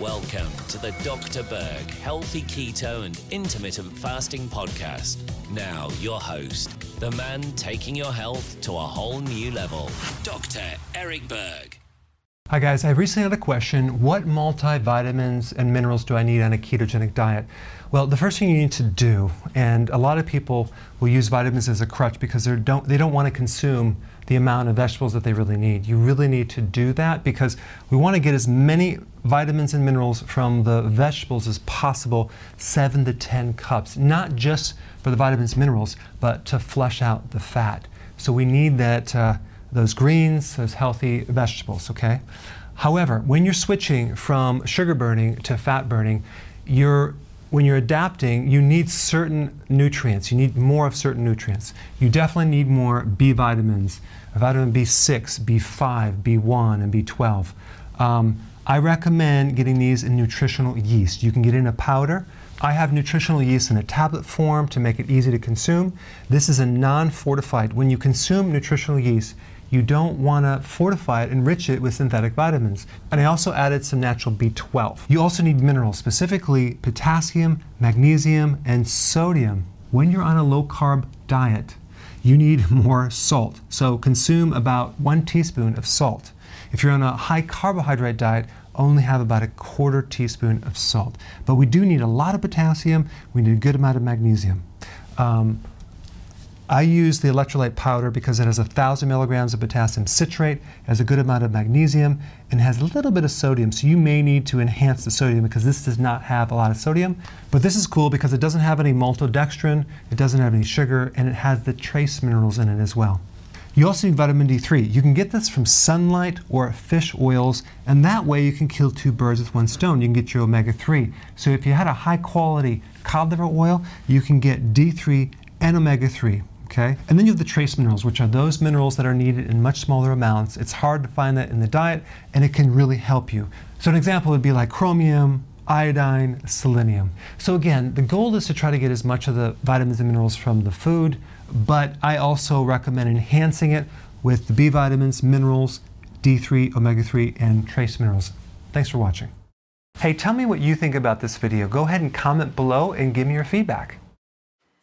Welcome to the Dr. Berg Healthy Keto and Intermittent Fasting Podcast. Now, your host, the man taking your health to a whole new level, Dr. Eric Berg. Hi, guys. I recently had a question What multivitamins and minerals do I need on a ketogenic diet? Well, the first thing you need to do, and a lot of people will use vitamins as a crutch because they don't, they don't want to consume the amount of vegetables that they really need. You really need to do that because we want to get as many vitamins and minerals from the vegetables as possible, seven to 10 cups, not just for the vitamins and minerals, but to flush out the fat. So we need that, uh, those greens, those healthy vegetables, okay? However, when you're switching from sugar burning to fat burning, you're when you're adapting, you need certain nutrients. You need more of certain nutrients. You definitely need more B vitamins, vitamin B6, B5, B1, and B12. Um, I recommend getting these in nutritional yeast. You can get in a powder. I have nutritional yeast in a tablet form to make it easy to consume. This is a non fortified. When you consume nutritional yeast, you don't want to fortify it, enrich it with synthetic vitamins. And I also added some natural B12. You also need minerals, specifically potassium, magnesium, and sodium. When you're on a low carb diet, you need more salt. So consume about one teaspoon of salt. If you're on a high carbohydrate diet, only have about a quarter teaspoon of salt. But we do need a lot of potassium, we need a good amount of magnesium. Um, I use the electrolyte powder because it has 1,000 milligrams of potassium citrate, has a good amount of magnesium, and has a little bit of sodium. So you may need to enhance the sodium because this does not have a lot of sodium. But this is cool because it doesn't have any maltodextrin, it doesn't have any sugar, and it has the trace minerals in it as well. You also need vitamin D3. You can get this from sunlight or fish oils, and that way you can kill two birds with one stone. You can get your omega 3. So if you had a high quality cod liver oil, you can get D3 and omega 3. Okay? And then you have the trace minerals, which are those minerals that are needed in much smaller amounts. It's hard to find that in the diet, and it can really help you. So an example would be like chromium, iodine, selenium. So again, the goal is to try to get as much of the vitamins and minerals from the food, but I also recommend enhancing it with the B vitamins, minerals, D3, omega-3, and trace minerals. Thanks for watching. Hey, tell me what you think about this video. Go ahead and comment below and give me your feedback.